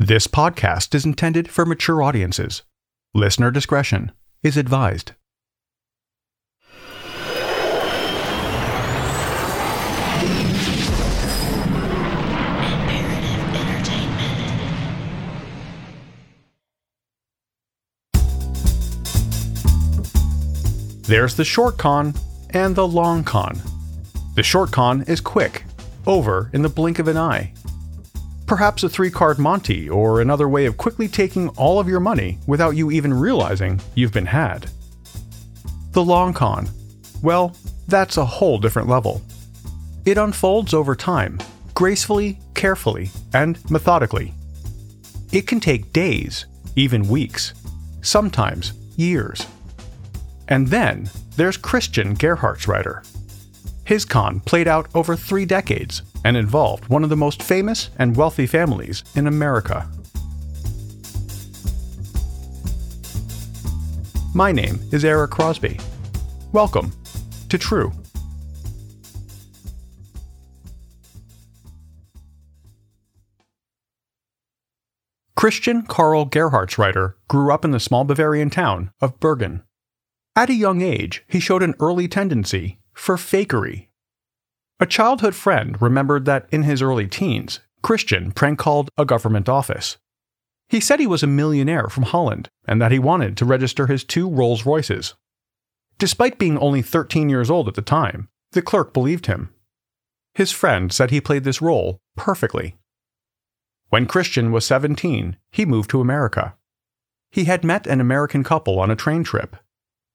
This podcast is intended for mature audiences. Listener discretion is advised. There's the short con and the long con. The short con is quick, over in the blink of an eye. Perhaps a three card Monty or another way of quickly taking all of your money without you even realizing you've been had. The long con. Well, that's a whole different level. It unfolds over time, gracefully, carefully, and methodically. It can take days, even weeks, sometimes years. And then there's Christian Gerhartsreiter. His con played out over three decades and involved one of the most famous and wealthy families in America. My name is Eric Crosby. Welcome to True. Christian Karl Gerhartsreiter grew up in the small Bavarian town of Bergen. At a young age, he showed an early tendency for fakery. A childhood friend remembered that in his early teens, Christian prank called a government office. He said he was a millionaire from Holland and that he wanted to register his two Rolls Royces. Despite being only 13 years old at the time, the clerk believed him. His friend said he played this role perfectly. When Christian was 17, he moved to America. He had met an American couple on a train trip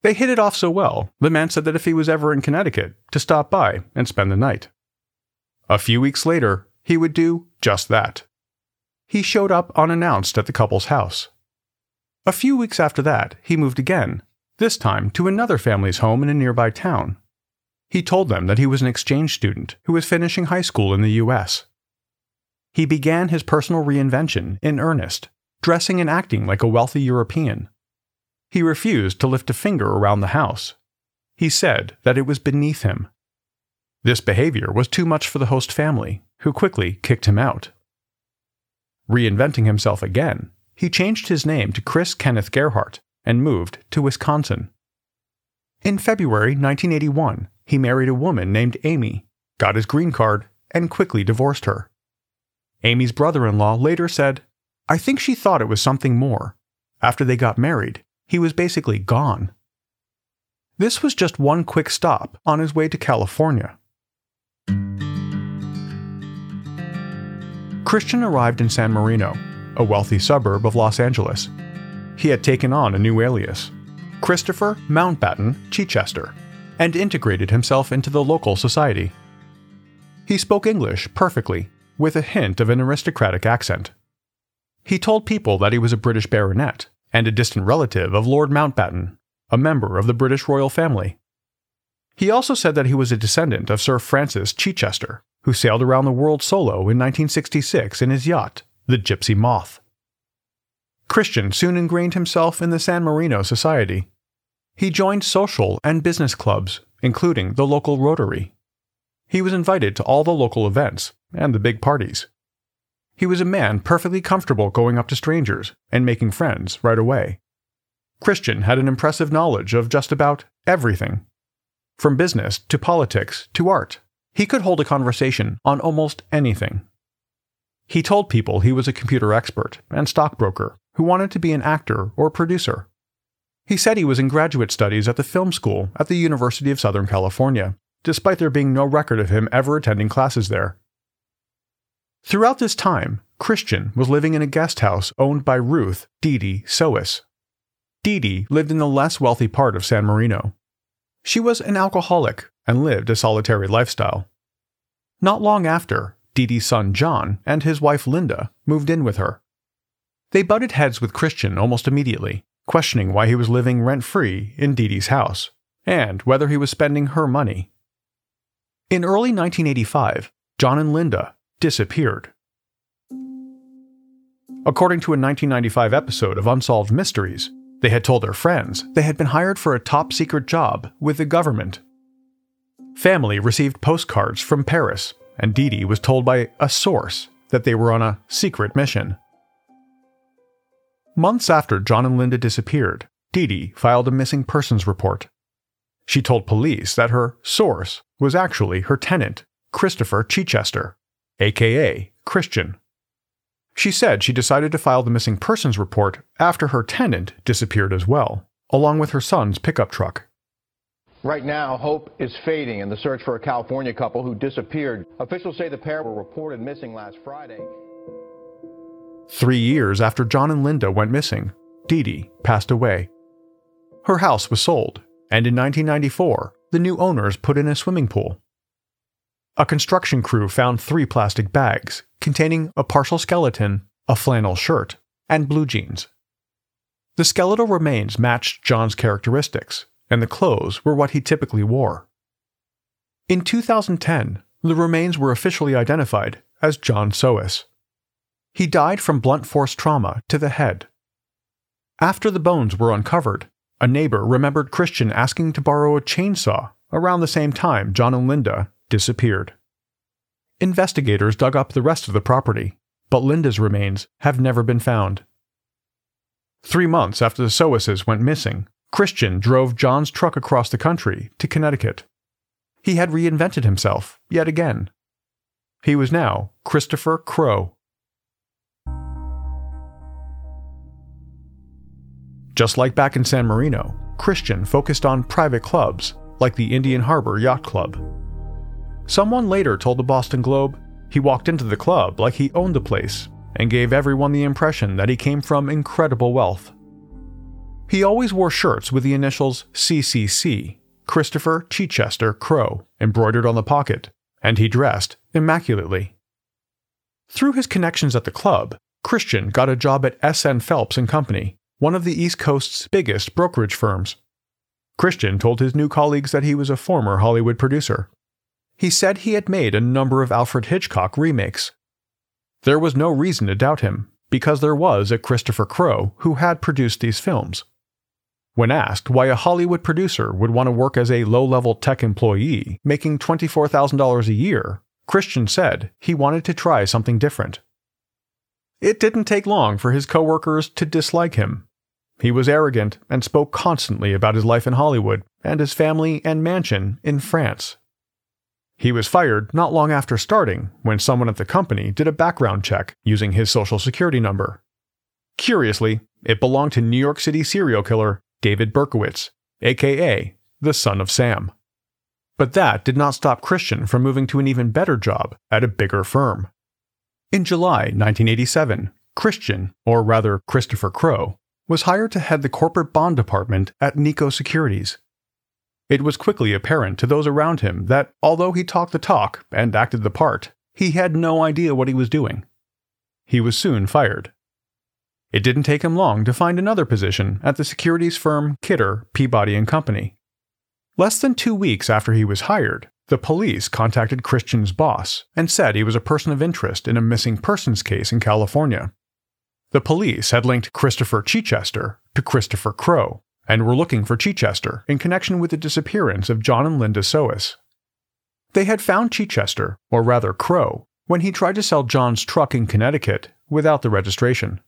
they hit it off so well, the man said that if he was ever in Connecticut, to stop by and spend the night. A few weeks later, he would do just that. He showed up unannounced at the couple's house. A few weeks after that, he moved again, this time to another family's home in a nearby town. He told them that he was an exchange student who was finishing high school in the U.S. He began his personal reinvention in earnest, dressing and acting like a wealthy European. He refused to lift a finger around the house. He said that it was beneath him. This behavior was too much for the host family, who quickly kicked him out. Reinventing himself again, he changed his name to Chris Kenneth Gerhardt and moved to Wisconsin. In February 1981, he married a woman named Amy, got his green card, and quickly divorced her. Amy's brother in law later said, I think she thought it was something more. After they got married, he was basically gone. This was just one quick stop on his way to California. Christian arrived in San Marino, a wealthy suburb of Los Angeles. He had taken on a new alias, Christopher Mountbatten Chichester, and integrated himself into the local society. He spoke English perfectly, with a hint of an aristocratic accent. He told people that he was a British baronet and a distant relative of Lord Mountbatten, a member of the British royal family. He also said that he was a descendant of Sir Francis Chichester, who sailed around the world solo in 1966 in his yacht, the Gipsy Moth. Christian soon ingrained himself in the San Marino Society. He joined social and business clubs, including the local Rotary. He was invited to all the local events and the big parties. He was a man perfectly comfortable going up to strangers and making friends right away. Christian had an impressive knowledge of just about everything. From business to politics to art, he could hold a conversation on almost anything. He told people he was a computer expert and stockbroker who wanted to be an actor or producer. He said he was in graduate studies at the film school at the University of Southern California, despite there being no record of him ever attending classes there. Throughout this time, Christian was living in a guest house owned by Ruth Dee Sohus. Dee lived in the less wealthy part of San Marino. She was an alcoholic and lived a solitary lifestyle. Not long after, Dee's son John and his wife Linda moved in with her. They butted heads with Christian almost immediately, questioning why he was living rent free in Dee's house, and whether he was spending her money. In early 1985, John and Linda disappeared. According to a 1995 episode of Unsolved Mysteries, they had told their friends they had been hired for a top secret job with the government. Family received postcards from Paris, and Dee was told by a source that they were on a secret mission. Months after John and Linda disappeared, Dee filed a missing persons report. She told police that her source was actually her tenant, Christopher Chichester, aka Christian. She said she decided to file the missing persons report after her tenant disappeared as well, along with her son's pickup truck. Right now, hope is fading in the search for a California couple who disappeared. Officials say the pair were reported missing last Friday. Three years after John and Linda went missing, Dee Dee passed away. Her house was sold, and in 1994, the new owners put in a swimming pool. A construction crew found three plastic bags containing a partial skeleton, a flannel shirt, and blue jeans. The skeletal remains matched John's characteristics, and the clothes were what he typically wore. In 2010, the remains were officially identified as John Sohus. He died from blunt force trauma to the head. After the bones were uncovered, a neighbor remembered Christian asking to borrow a chainsaw around the same time John and Linda disappeared. Investigators dug up the rest of the property, but Linda's remains have never been found. Three months after the Sohuses went missing, Christian drove John's truck across the country to Connecticut. He had reinvented himself yet again. He was now Christopher Crowe. Just like back in San Marino, Christian focused on private clubs like the Indian Harbor Yacht Club. Someone later told the Boston Globe he walked into the club like he owned the place and gave everyone the impression that he came from incredible wealth. He always wore shirts with the initials CCC, Christopher Chichester Crowe, embroidered on the pocket, and he dressed immaculately. Through his connections at the club, Christian got a job at S.N. Phelps and Company, one of the East Coast's biggest brokerage firms. Christian told his new colleagues that he was a former Hollywood producer. He said he had made a number of Alfred Hitchcock remakes. There was no reason to doubt him, because there was a Christopher Crowe who had produced these films. When asked why a Hollywood producer would want to work as a low level tech employee making $24,000 a year, Christian said he wanted to try something different. It didn't take long for his coworkers to dislike him. He was arrogant and spoke constantly about his life in Hollywood and his family and mansion in France. He was fired not long after starting when someone at the company did a background check using his social security number. Curiously, it belonged to New York City serial killer David Berkowitz, aka the son of Sam. But that did not stop Christian from moving to an even better job at a bigger firm. In July 1987, Christian, or rather Christopher Crowe, was hired to head the corporate bond department at Nikko Securities. It was quickly apparent to those around him that although he talked the talk and acted the part, he had no idea what he was doing. He was soon fired. It didn't take him long to find another position at the securities firm Kidder, Peabody and Company. Less than two weeks after he was hired, the police contacted Christian's boss and said he was a person of interest in a missing persons case in California. The police had linked Christopher Chichester to Christopher Crowe and were looking for Chichester in connection with the disappearance of John and Linda Sohus. They had found Chichester, or rather Crowe, when he tried to sell John's truck in Connecticut without the registration.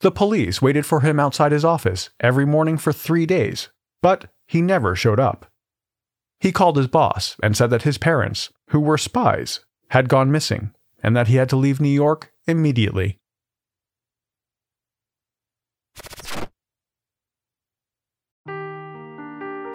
The police waited for him outside his office every morning for three days, but he never showed up. He called his boss and said that his parents, who were spies, had gone missing and that he had to leave New York immediately.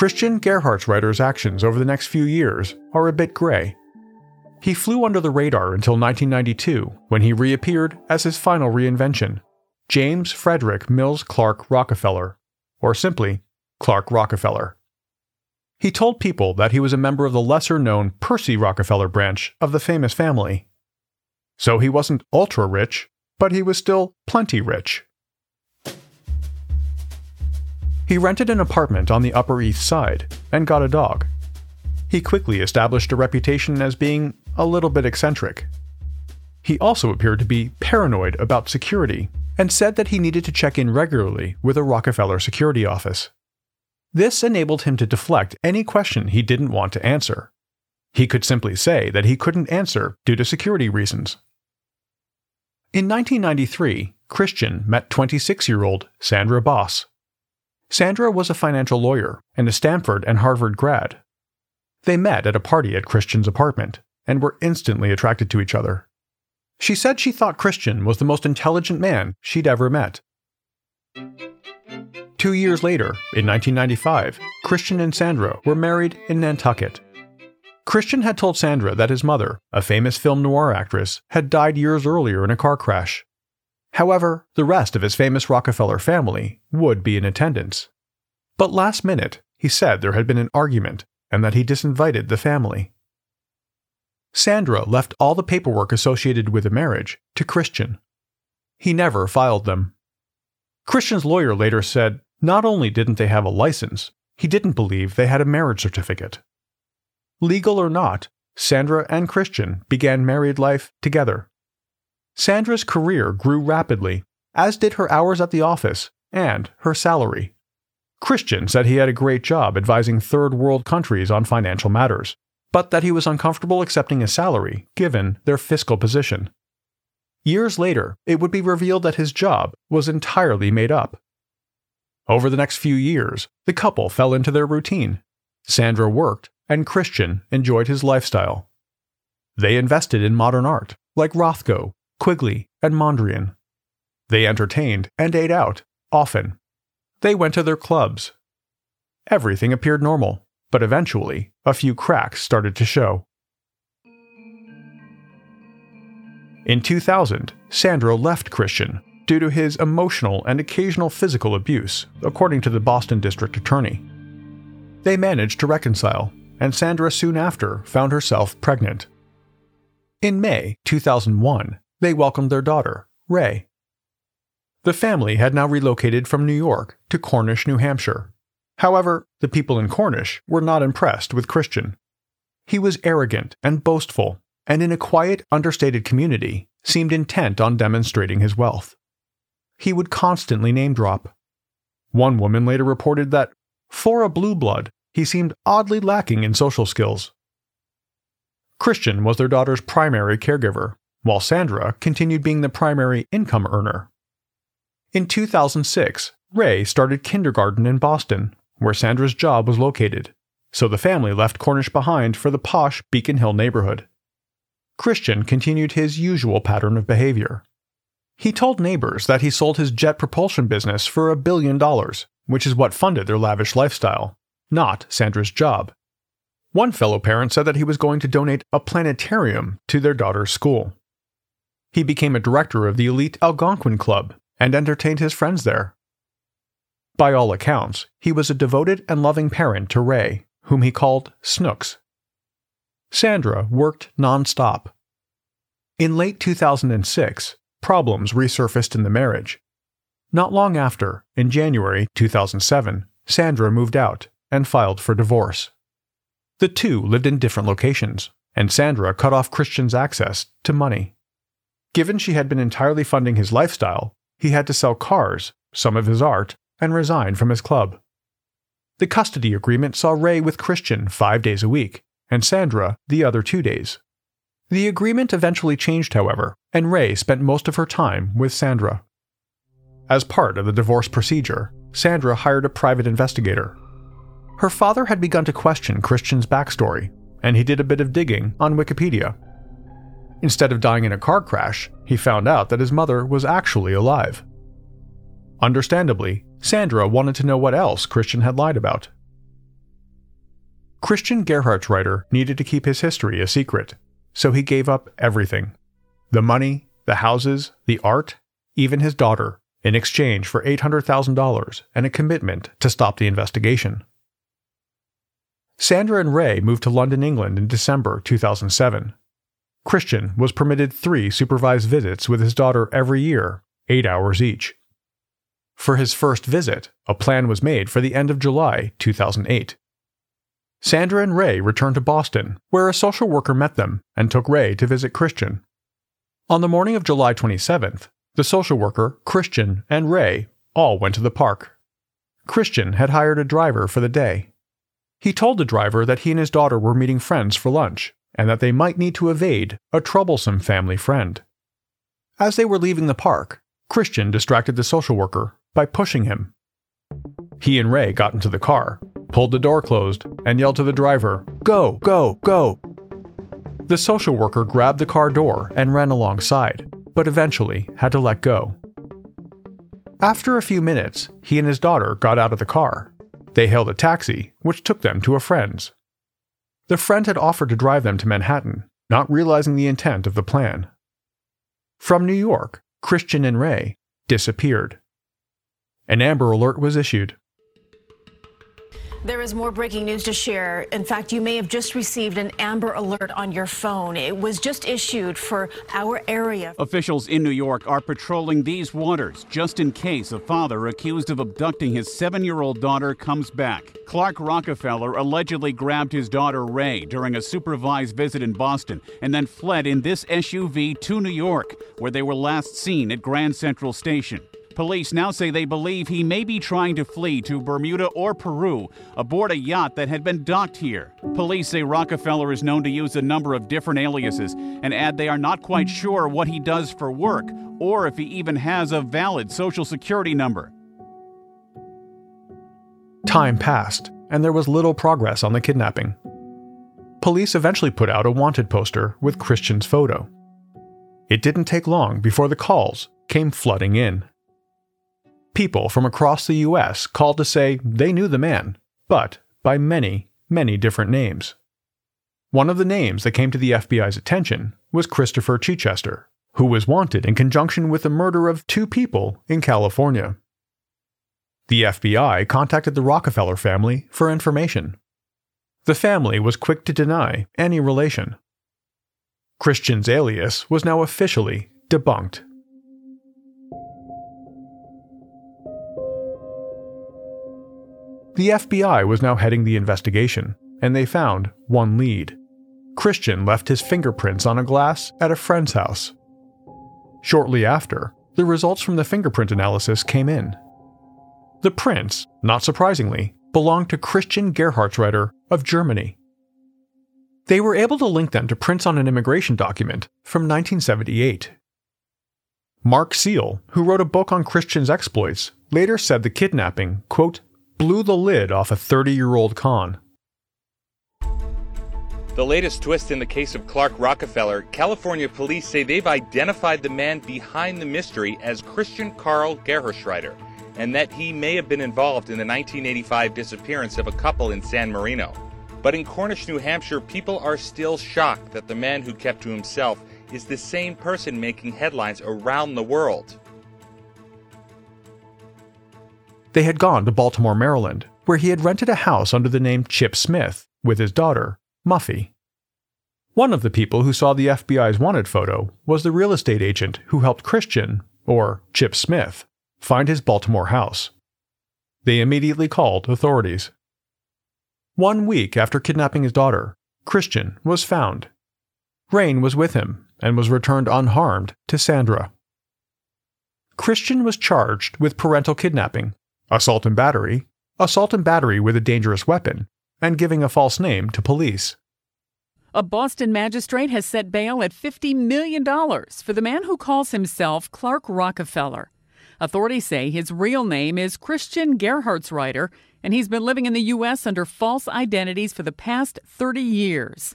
Christian Gerhartsreiter's actions over the next few years are a bit gray. He flew under the radar until 1992 when he reappeared as his final reinvention, James Frederick Mills Clark Rockefeller, or simply Clark Rockefeller. He told people that he was a member of the lesser known Percy Rockefeller branch of the famous family. So he wasn't ultra rich, but he was still plenty rich. He rented an apartment on the Upper East Side and got a dog. He quickly established a reputation as being a little bit eccentric. He also appeared to be paranoid about security and said that he needed to check in regularly with a Rockefeller security office. This enabled him to deflect any question he didn't want to answer. He could simply say that he couldn't answer due to security reasons. In 1993, Christian met 26 year old Sandra Boss. Sandra was a financial lawyer and a Stanford and Harvard grad. They met at a party at Christian's apartment and were instantly attracted to each other. She said she thought Christian was the most intelligent man she'd ever met. Two years later, in 1995, Christian and Sandra were married in Nantucket. Christian had told Sandra that his mother, a famous film noir actress, had died years earlier in a car crash. However, the rest of his famous Rockefeller family would be in attendance. But last minute, he said there had been an argument and that he disinvited the family. Sandra left all the paperwork associated with the marriage to Christian. He never filed them. Christian's lawyer later said not only didn't they have a license, he didn't believe they had a marriage certificate. Legal or not, Sandra and Christian began married life together. Sandra's career grew rapidly, as did her hours at the office and her salary. Christian said he had a great job advising third world countries on financial matters, but that he was uncomfortable accepting a salary given their fiscal position. Years later, it would be revealed that his job was entirely made up. Over the next few years, the couple fell into their routine. Sandra worked, and Christian enjoyed his lifestyle. They invested in modern art, like Rothko, Quigley, and Mondrian. They entertained and ate out, often. They went to their clubs. Everything appeared normal, but eventually, a few cracks started to show. In 2000, Sandra left Christian due to his emotional and occasional physical abuse, according to the Boston District Attorney. They managed to reconcile, and Sandra soon after found herself pregnant. In May 2001, they welcomed their daughter, Reigh. The family had now relocated from New York to Cornish, New Hampshire. However, the people in Cornish were not impressed with Christian. He was arrogant and boastful, and in a quiet, understated community, seemed intent on demonstrating his wealth. He would constantly name drop. One woman later reported that, for a blue blood, he seemed oddly lacking in social skills. Christian was their daughter's primary caregiver, while Sandra continued being the primary income earner. In 2006, Reigh started kindergarten in Boston, where Sandra's job was located, so the family left Cornish behind for the posh Beacon Hill neighborhood. Christian continued his usual pattern of behavior. He told neighbors that he sold his jet propulsion business for a billion dollars, which is what funded their lavish lifestyle, not Sandra's job. One fellow parent said that he was going to donate a planetarium to their daughter's school. He became a director of the elite Algonquin Club and entertained his friends there. By all accounts, he was a devoted and loving parent to Reigh, whom he called Snooks. Sandra worked nonstop. In late 2006, problems resurfaced in the marriage. Not long after, in January 2007, Sandra moved out and filed for divorce. The two lived in different locations, and Sandra cut off Christian's access to money. Given she had been entirely funding his lifestyle, he had to sell cars, some of his art, and resign from his club. The custody agreement saw Reigh with Christian five days a week, and Sandra the other two days. The agreement eventually changed, however, and Reigh spent most of her time with Sandra. As part of the divorce procedure, Sandra hired a private investigator. Her father had begun to question Christian's backstory, and he did a bit of digging on Wikipedia. Instead of dying in a car crash, he found out that his mother was actually alive. Understandably, Sandra wanted to know what else Christian had lied about. Christian Gerhartsreiter needed to keep his history a secret, so he gave up everything the money, the houses, the art, even his daughter, in exchange for $800,000 and a commitment to stop the investigation. Sandra and Reigh moved to London, England in December 2007. Christian was permitted three supervised visits with his daughter every year, eight hours each. For his first visit, a plan was made for the end of July 2008. Sandra and Reigh returned to Boston, where a social worker met them and took Reigh to visit Christian. On the morning of July 27th, the social worker, Christian, and Reigh all went to the park. Christian had hired a driver for the day. He told the driver that he and his daughter were meeting friends for lunch and that they might need to evade a troublesome family friend. As they were leaving the park, Christian distracted the social worker by pushing him. He and Reigh got into the car, pulled the door closed, and yelled to the driver, Go, go, go! The social worker grabbed the car door and ran alongside, but eventually had to let go. After a few minutes, he and his daughter got out of the car. They hailed a taxi, which took them to a friend's. The friend had offered to drive them to Manhattan, not realizing the intent of the plan. From New York, Christian and Reigh disappeared. An Amber Alert was issued. There is more breaking news to share. In fact, you may have just received an Amber Alert on your phone. It was just issued for our area. Officials in New York are patrolling these waters just in case a father accused of abducting his seven year old daughter comes back. Clark Rockefeller allegedly grabbed his daughter Reigh during a supervised visit in Boston and then fled in this SUV to New York, where they were last seen at Grand Central Station. Police now say they believe he may be trying to flee to Bermuda or Peru aboard a yacht that had been docked here. Police say Rockefeller is known to use a number of different aliases and add they are not quite sure what he does for work or if he even has a valid social security number. Time passed, and there was little progress on the kidnapping. Police eventually put out a wanted poster with Christian's photo. It didn't take long before the calls came flooding in. People from across the US called to say they knew the man, but by many, many different names. One of the names that came to the FBI's attention was Christopher Chichester, who was wanted in conjunction with the murder of two people in California. The FBI contacted the Rockefeller family for information. The family was quick to deny any relation. Christian's alias was now officially debunked. The FBI was now heading the investigation, and they found one lead. Christian left his fingerprints on a glass at a friend's house. Shortly after, the results from the fingerprint analysis came in. The prints, not surprisingly, belonged to Christian Gerhartsreiter of Germany. They were able to link them to prints on an immigration document from 1978. Mark Seal, who wrote a book on Christian's exploits, later said the kidnapping, quote, blew the lid off a 30 year old con. The latest twist in the case of Clark Rockefeller, California police say they've identified the man behind the mystery as Christian Karl Gerhartsreiter, and that he may have been involved in the 1985 disappearance of a couple in San Marino. But in Cornish, New Hampshire, people are still shocked that the man who kept to himself is the same person making headlines around the world. They had gone to Baltimore, Maryland, where he had rented a house under the name Chip Smith with his daughter, Muffy. One of the people who saw the FBI's wanted photo was the real estate agent who helped Christian, or Chip Smith, find his Baltimore house. They immediately called authorities. One week after kidnapping his daughter, Christian was found. Rain was with him and was returned unharmed to Sandra. Christian was charged with parental kidnapping assault and battery, assault and battery with a dangerous weapon, and giving a false name to police. A Boston magistrate has set bail at $50 million for the man who calls himself Clark Rockefeller. Authorities say his real name is Christian Gerhartsreiter, and he's been living in the U.S. under false identities for the past 30 years.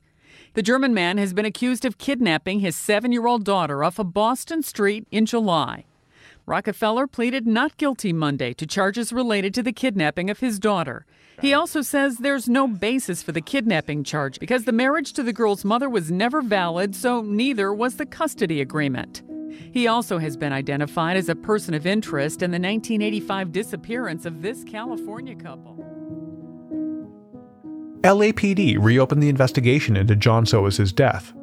The German man has been accused of kidnapping his seven year old daughter off a Boston street in July. Rockefeller pleaded not guilty Monday to charges related to the kidnapping of his daughter. He also says there's no basis for the kidnapping charge because the marriage to the girl's mother was never valid, so neither was the custody agreement. He also has been identified as a person of interest in the 1985 disappearance of this California couple. LAPD reopened the investigation into John Sohus's death.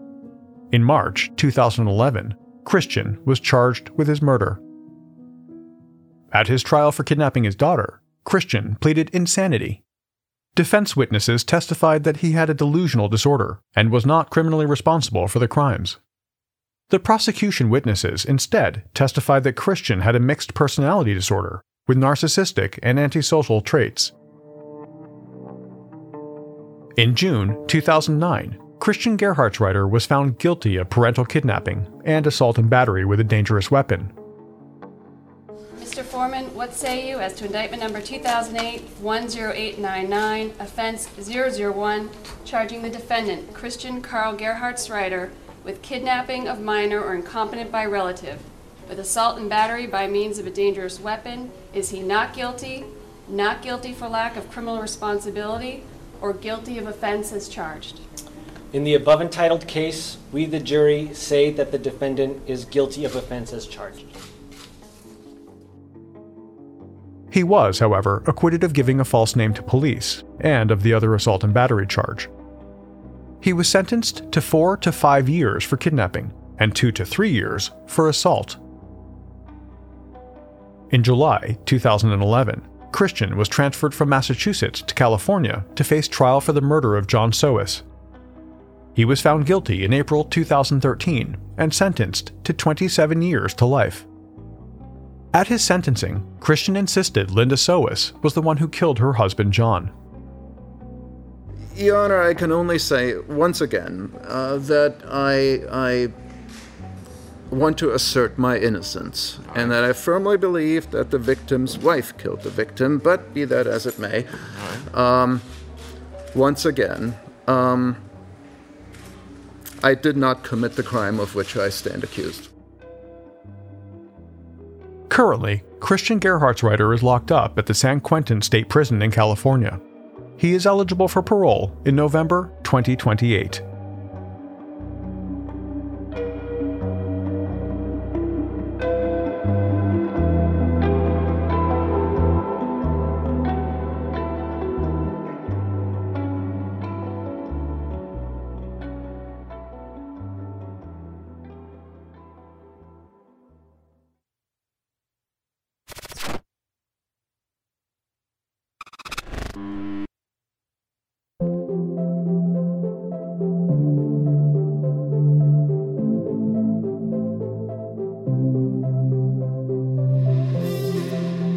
In March 2011, Christian was charged with his murder. At his trial for kidnapping his daughter, Christian pleaded insanity. Defense witnesses testified that he had a delusional disorder and was not criminally responsible for the crimes. The prosecution witnesses instead testified that Christian had a mixed personality disorder with narcissistic and antisocial traits. In June 2009, Christian Gerhartsreiter was found guilty of parental kidnapping and assault and battery with a dangerous weapon. Mr. Foreman, what say you as to indictment number 2008-10899, offense 001, charging the defendant, Christian Karl Gerhartsreiter, with kidnapping of minor or incompetent by relative, with assault and battery by means of a dangerous weapon? Is he not guilty, not guilty for lack of criminal responsibility, or guilty of offense as charged. In the above entitled case, we, the jury, say that the defendant is guilty of offense as charged. He was, however, acquitted of giving a false name to police and of the other assault and battery charge. He was sentenced to four to five years for kidnapping and two to three years for assault. In July 2011, Christian was transferred from Massachusetts to California to face trial for the murder of John Sohus. He was found guilty in April 2013 and sentenced to 27 years to life. At his sentencing, Christian insisted Linda Sohus was the one who killed her husband John. Your Honor, I can only say once again uh, that I, I want to assert my innocence, and that I firmly believe that the victim's wife killed the victim, but be that as it may, um, once again, um, I did not commit the crime of which I stand accused. Currently, Christian Gerhartsreiter is locked up at the San Quentin State Prison in California. He is eligible for parole in November 2028.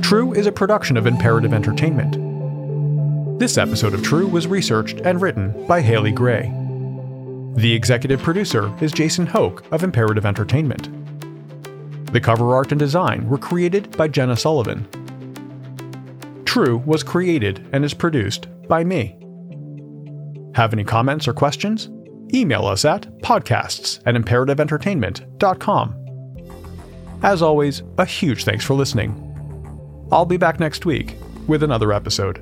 True is a production of Imperative Entertainment. This episode of True was researched and written by Haley Gray. The executive producer is Jason Hoke of Imperative Entertainment. The cover art and design were created by Jenna Sullivan. True was created and is produced by me. Have any comments or questions? Email us at podcasts at imperativeentertainment.com. As always, a huge thanks for listening. I'll be back next week with another episode.